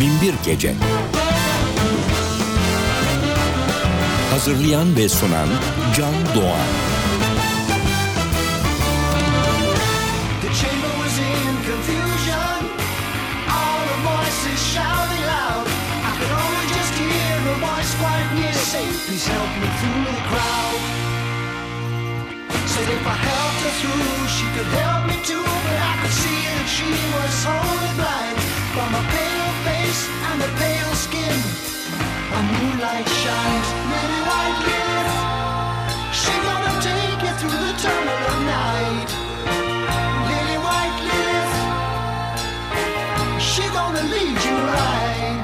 Binbir Gece Hazırlayan ve sunan Can Doğan Please help me through the crowd. Said if I helped her through, she could help me too. But I could see that she was wholly blind. From her pale face and her pale skin, a moonlight shines. Lily white. She gonna take you through the tunnel of night. Lily white lips. She gonna lead you right.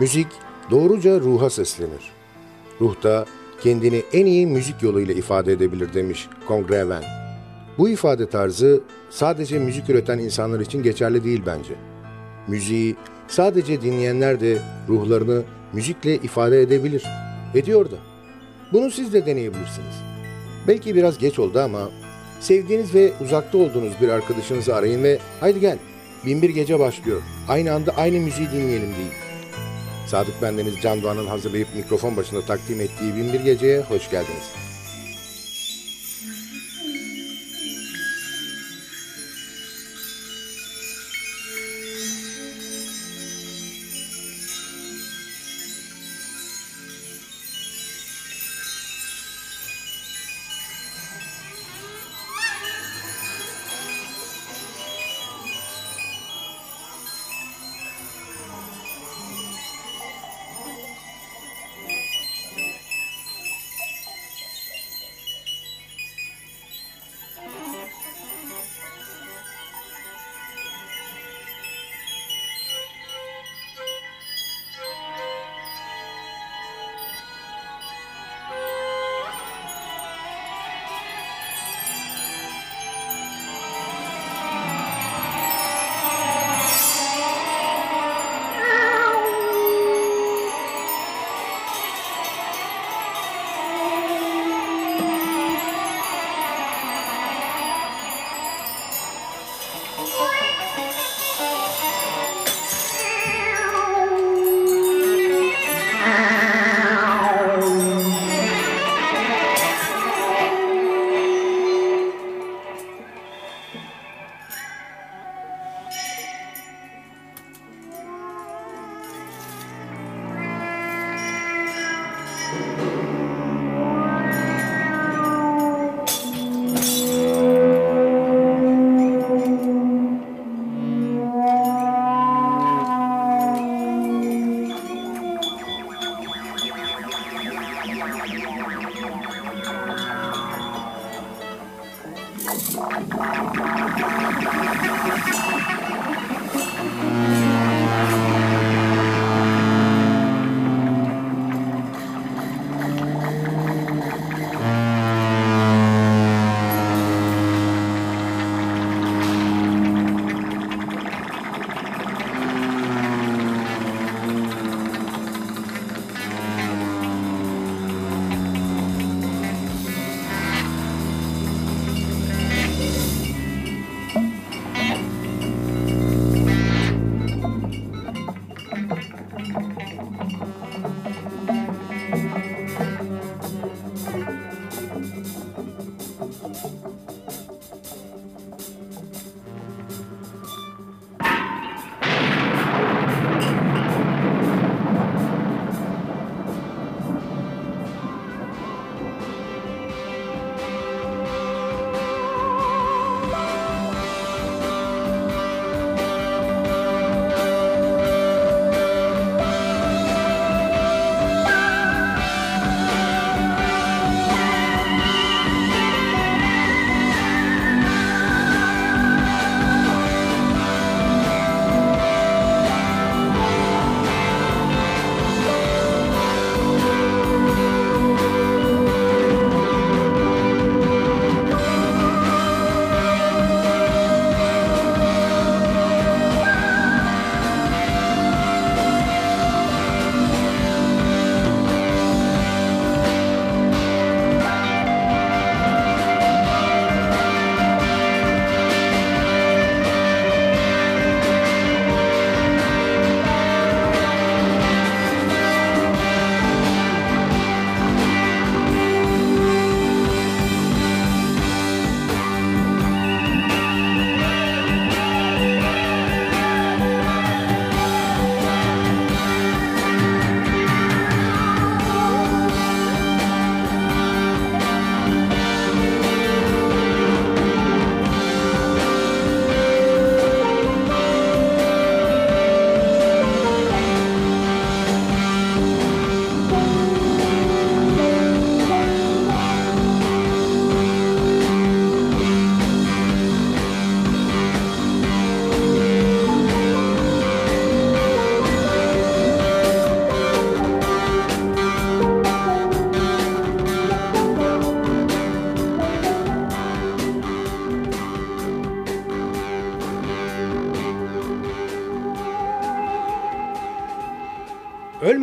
Müzik doğruca ruha seslenir. Ruhta kendini en iyi müzik yoluyla ifade edebilir demiş Kongreven. Bu ifade tarzı sadece müzik üreten insanlar için geçerli değil bence. Müziği sadece dinleyenler de ruhlarını müzikle ifade edebilir. Ediyor da. Bunu siz de deneyebilirsiniz. Belki biraz geç oldu ama sevdiğiniz ve uzakta olduğunuz bir arkadaşınızı arayın ve haydi gel binbir gece başlıyor. Aynı anda aynı müziği dinleyelim deyin. Sadık Bendeniz Can Doğan'ın hazırlayıp mikrofon başında takdim ettiği Binbir Gece'ye hoş geldiniz.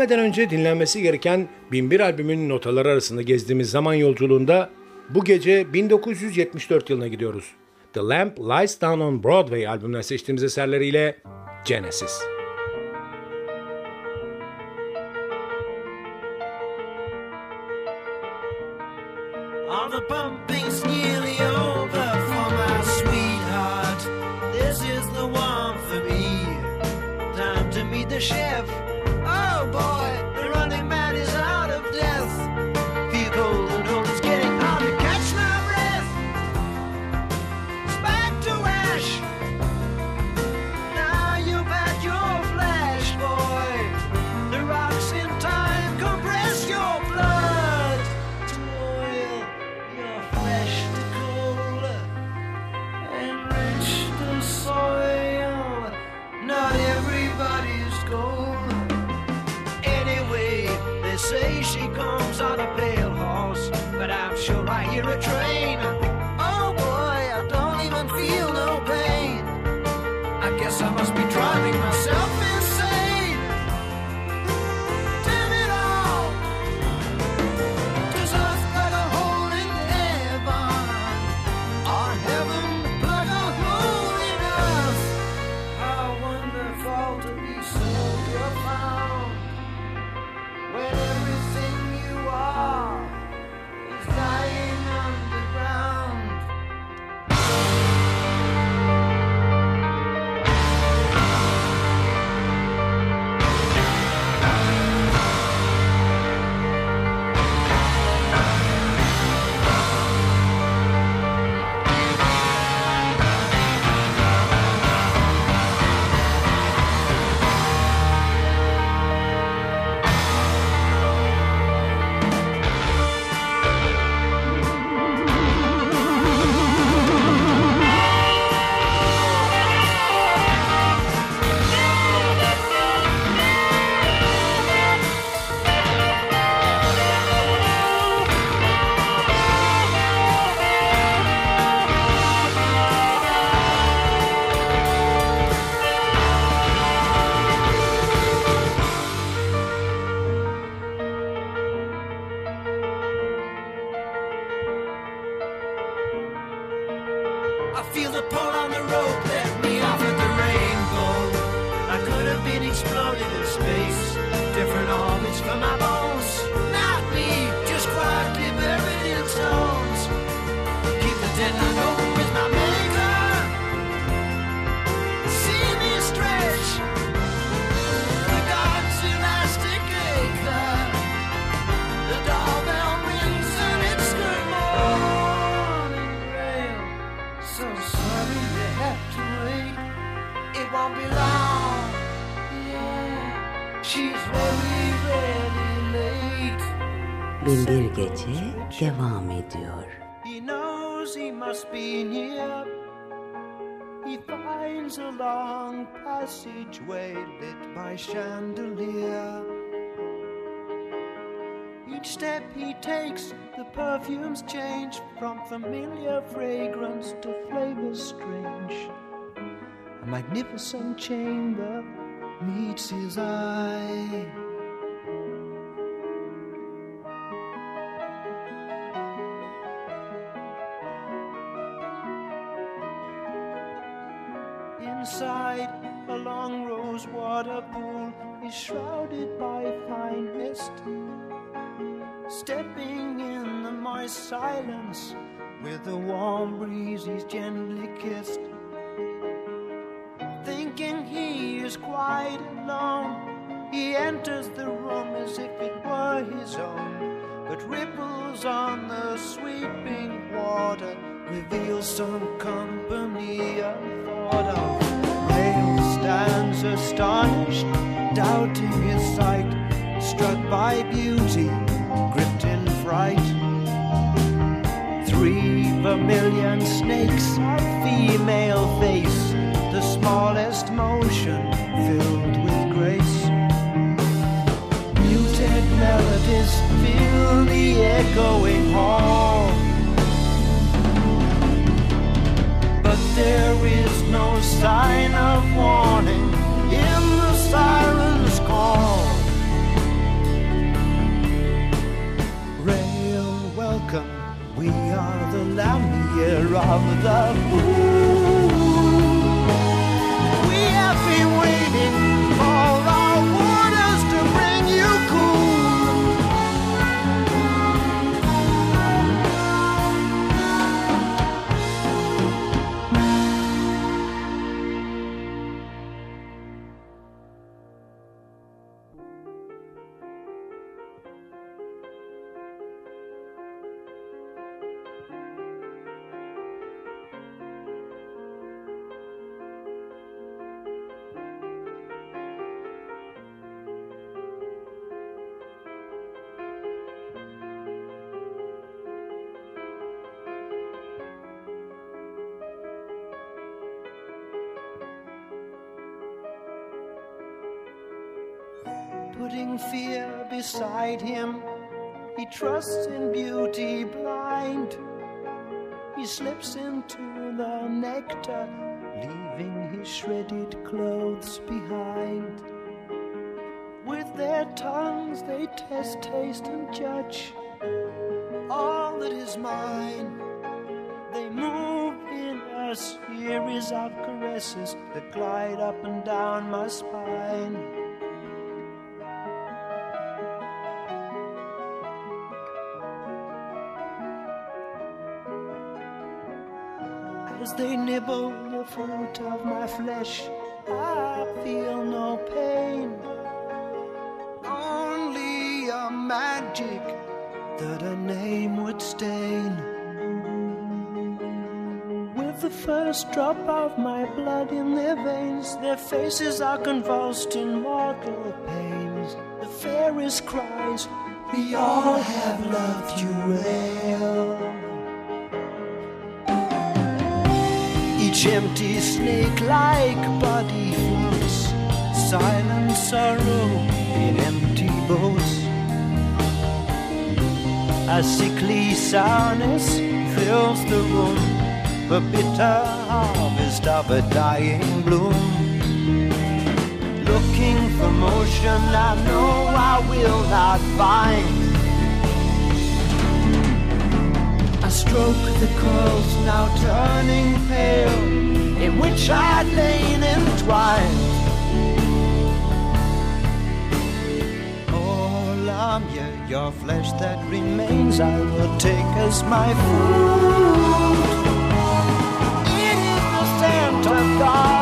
Ölmeden önce dinlenmesi gereken Binbir albümünün notaları arasında gezdiğimiz zaman yolculuğunda bu gece 1974 yılına gidiyoruz. The Lamp Lies Down on Broadway albümünden seçtiğimiz eserleriyle Genesis. Devam ediyor. He knows he must be near. He finds a long passageway lit by chandelier. Each step he takes, the perfumes change from familiar fragrance to flavors strange. A magnificent chamber meets his eye. Inside, a long rose water pool is shrouded by fine mist. Stepping in the moist silence, with the warm breeze he's gently kissed. Thinking he is quite alone, he enters the room as if it were his own. But ripples on the sweeping water reveal some company unthought of. Stands astonished, doubting his sight, struck by beauty, gripped in fright. Three vermilion snakes female face, the smallest motion filled with grace. Muted melodies fill the echoing hall. But there is no sign of warning in the siren's call. Rael, welcome, we are the Lamia of the moon. Putting fear beside him, he trusts in beauty blind. He slips into the nectar, leaving his shredded clothes behind. With their tongues they test, taste, and judge all that is mine. They move in a series of caresses that glide up and down my spine. Nibble the fruit of my flesh, I feel no pain. Only a magic that a name would stain. With the first drop of my blood in their veins, their faces are convulsed in mortal pains. The fairest cries, We all have loved you well. Each empty snake like body floats, silent sorrow in empty boats. A sickly sourness fills the room, the bitter harvest of a dying bloom. Looking for motion, I know I will not find. Stroke the curls now turning pale, in which I'd lain entwined. Oh, Lamia, your flesh that remains, I will take as my food. It is the Santa garlic that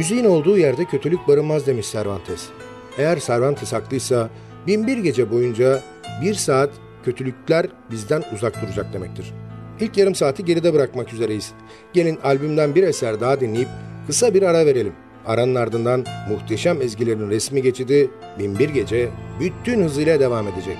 Müziğin olduğu yerde kötülük barınmaz demiş Cervantes. Eğer Cervantes haklıysa binbir gece boyunca bir saat kötülükler bizden uzak duracak demektir. İlk yarım saati geride bırakmak üzereyiz. Gelin albümden bir eser daha dinleyip kısa bir ara verelim. Aranın ardından muhteşem ezgilerin resmi geçidi Binbir Gece bütün hızıyla devam edecek.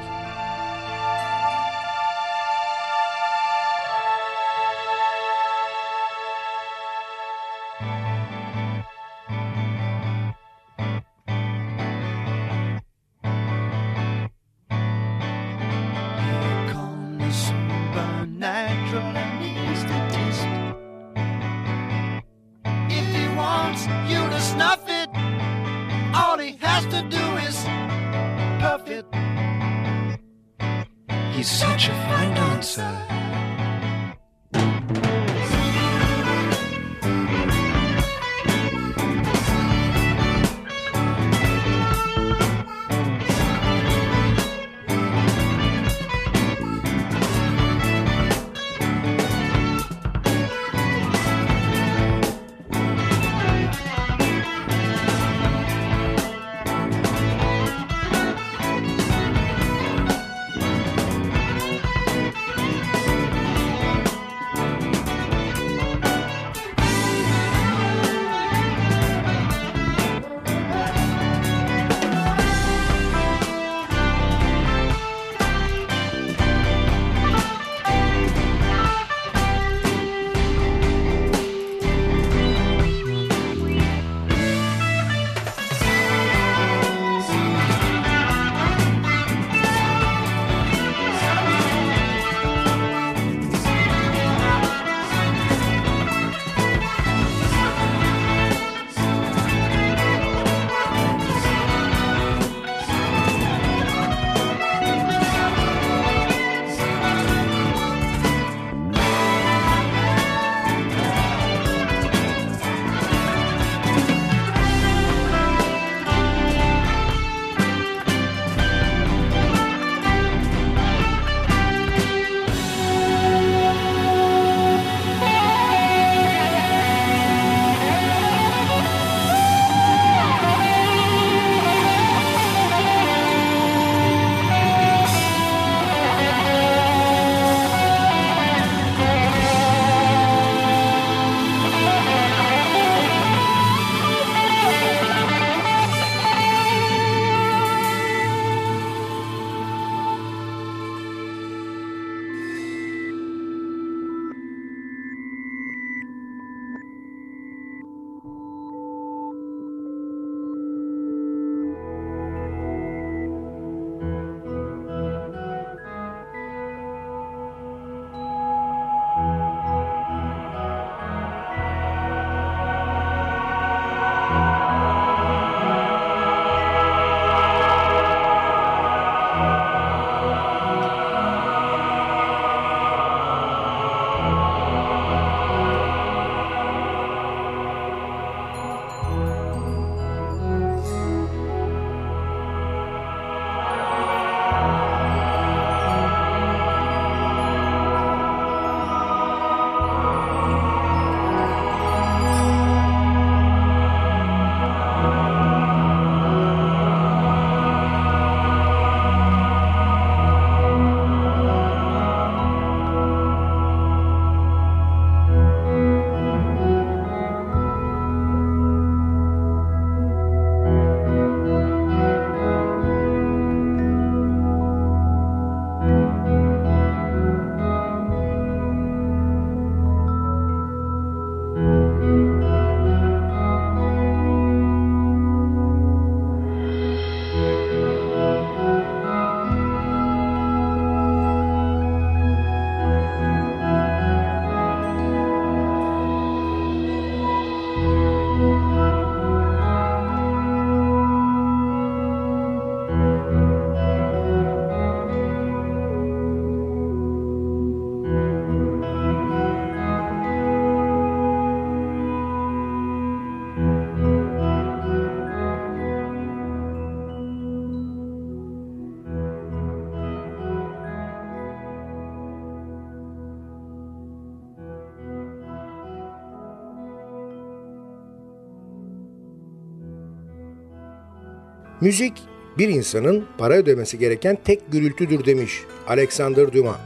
Müzik bir insanın para ödemesi gereken tek gürültüdür demiş Alexander Dumas.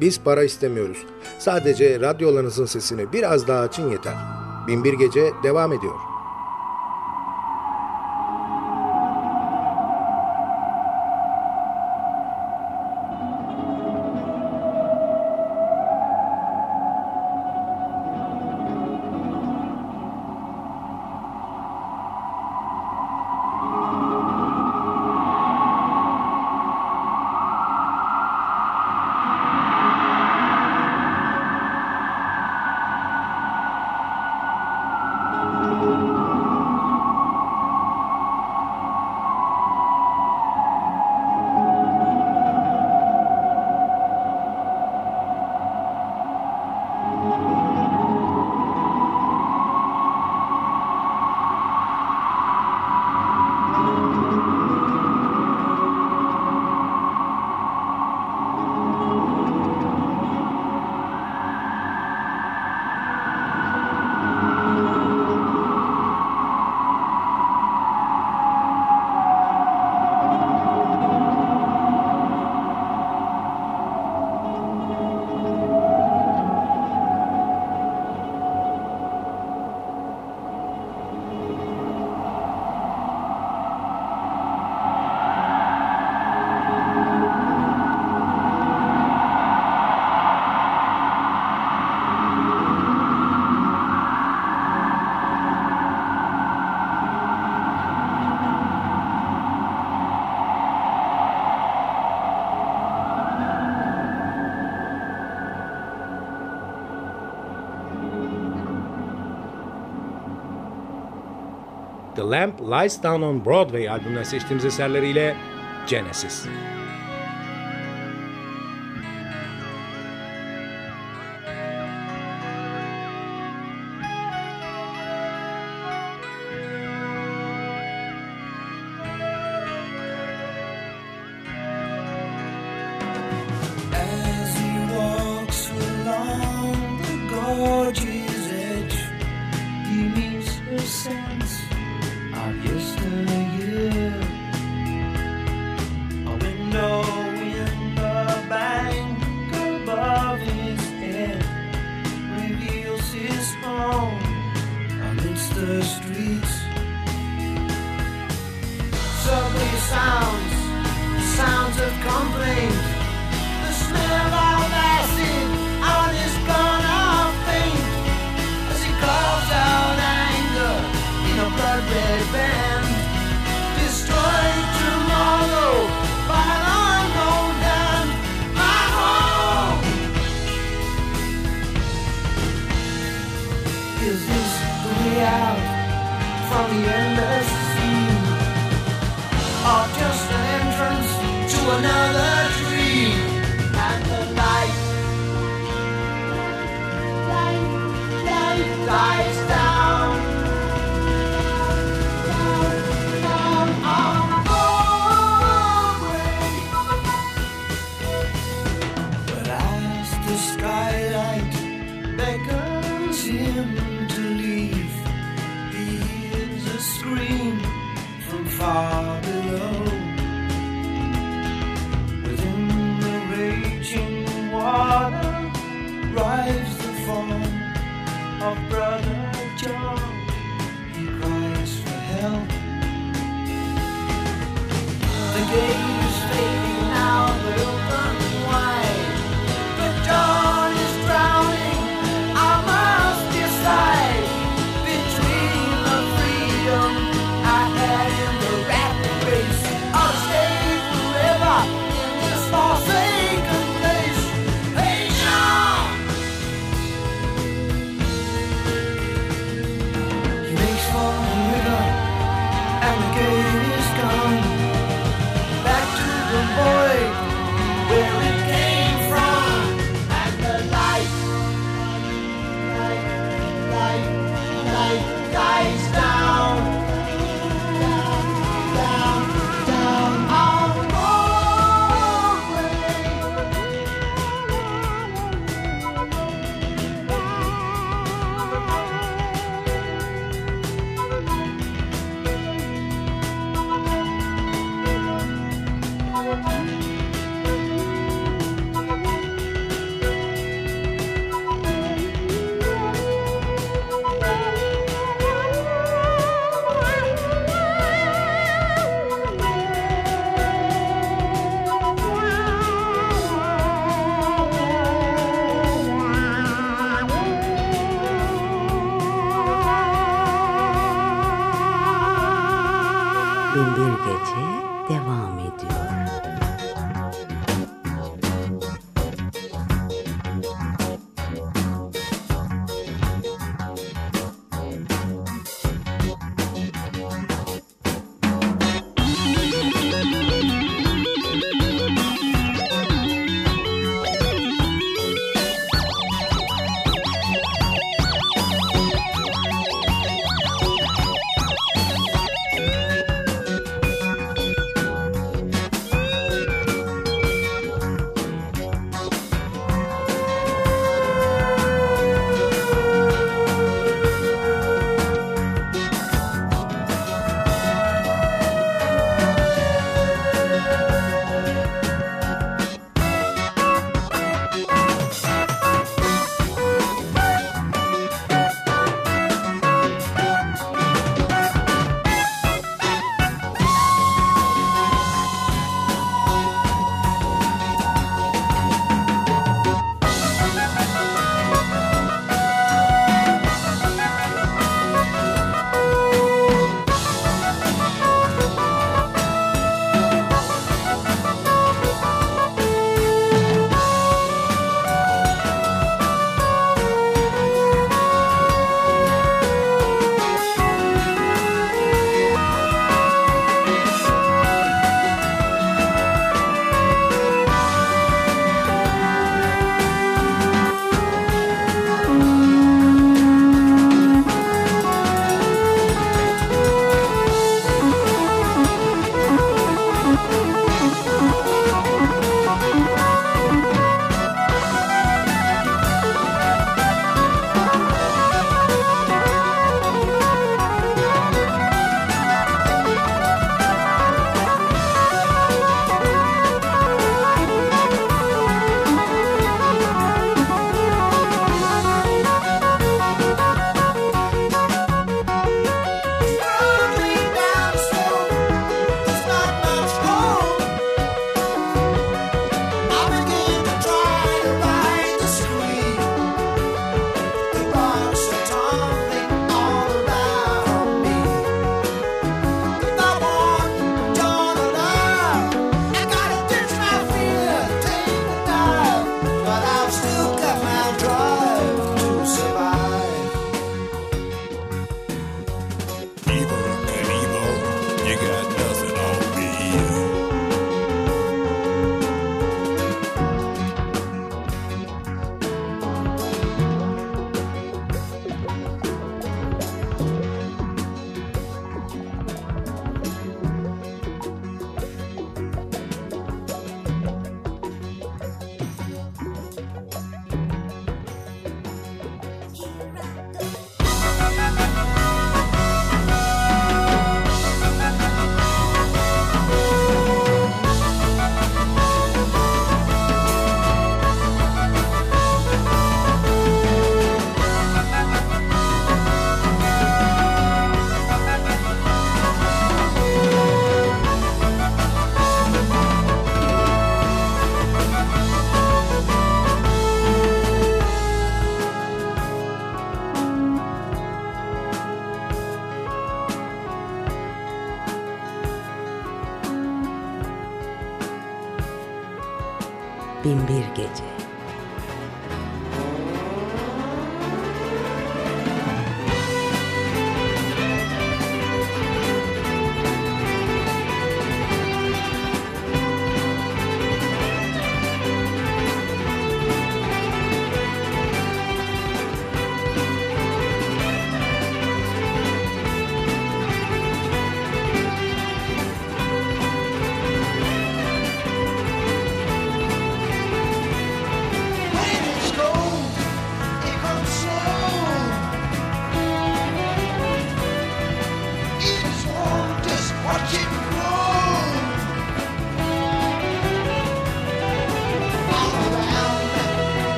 Biz para istemiyoruz. Sadece radyolarınızın sesini biraz daha açın yeter. Binbir Gece devam ediyor. Lamp Lies Down on Broadway albümünden seçtiğimiz eserleriyle Genesis. Genesis. another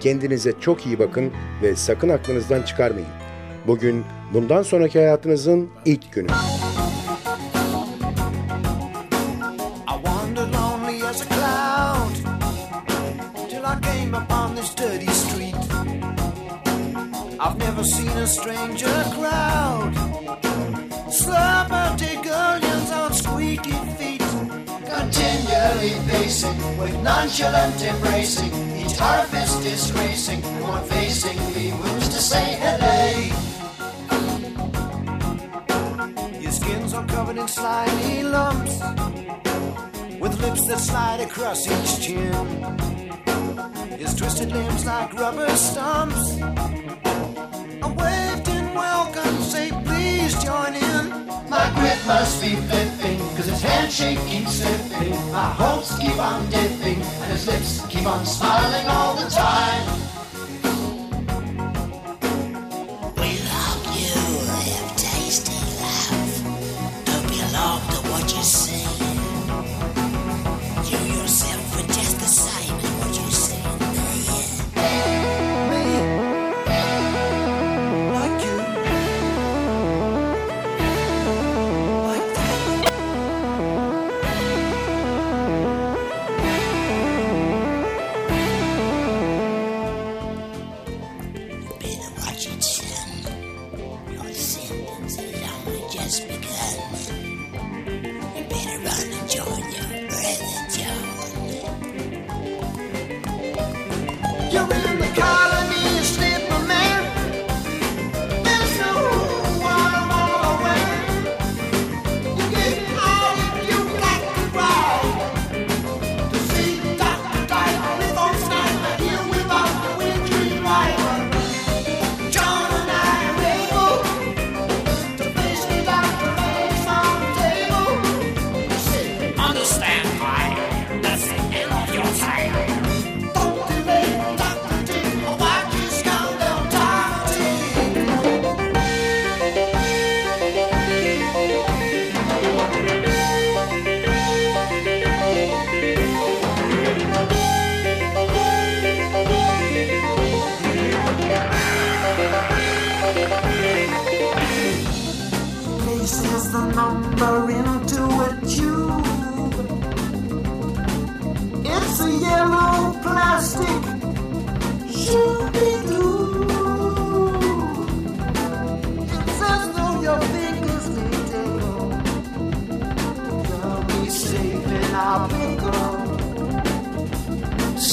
kendinize çok iyi bakın ve sakın aklınızdan çıkarmayın. Bugün bundan sonraki hayatınızın ilk günü. Seen a stranger crowd. Celebrity girls on squeaky feet, continually pacing with nonchalant embracing. Harvest disgracing, one facing me moves to say hello. Your skins are covered in slimy lumps with lips that slide across each chin. His twisted limbs like rubber stumps. I waved in welcome, say please join in. My grip must be flipping, cause his handshake keeps slipping. My hopes keep on dipping, and his lips keep on smiling all the time.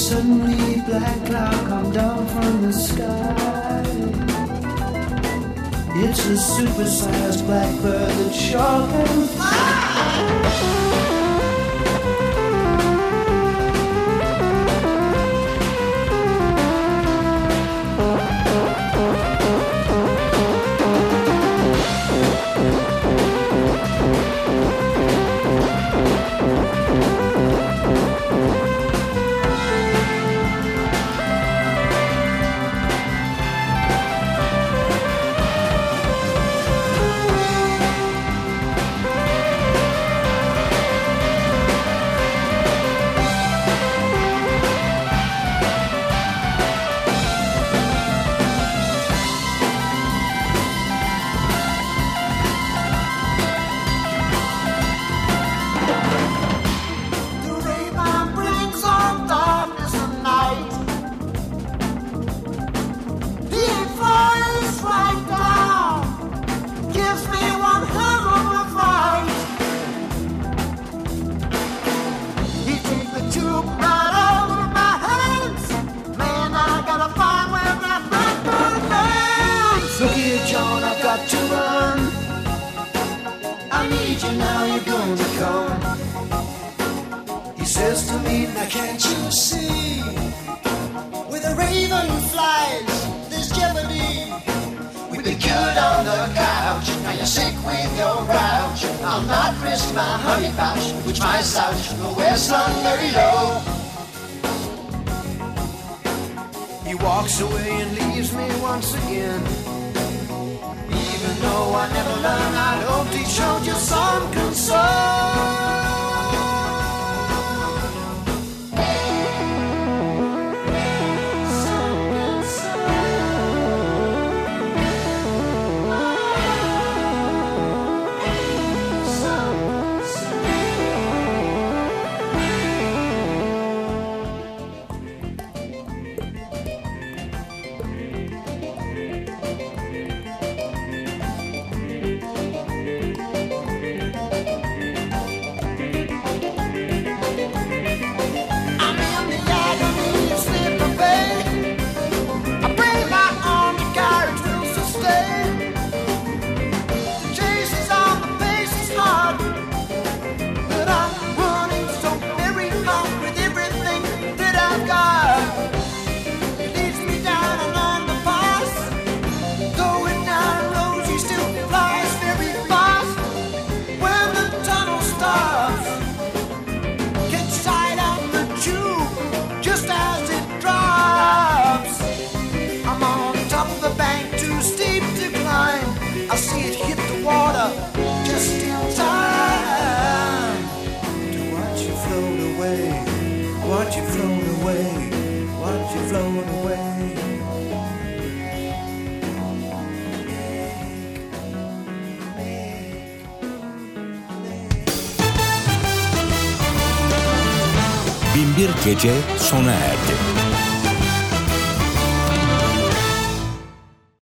Suddenly, black cloud come down from the sky. It's a supersized blackbird that sure can fly. Gece sona erdi.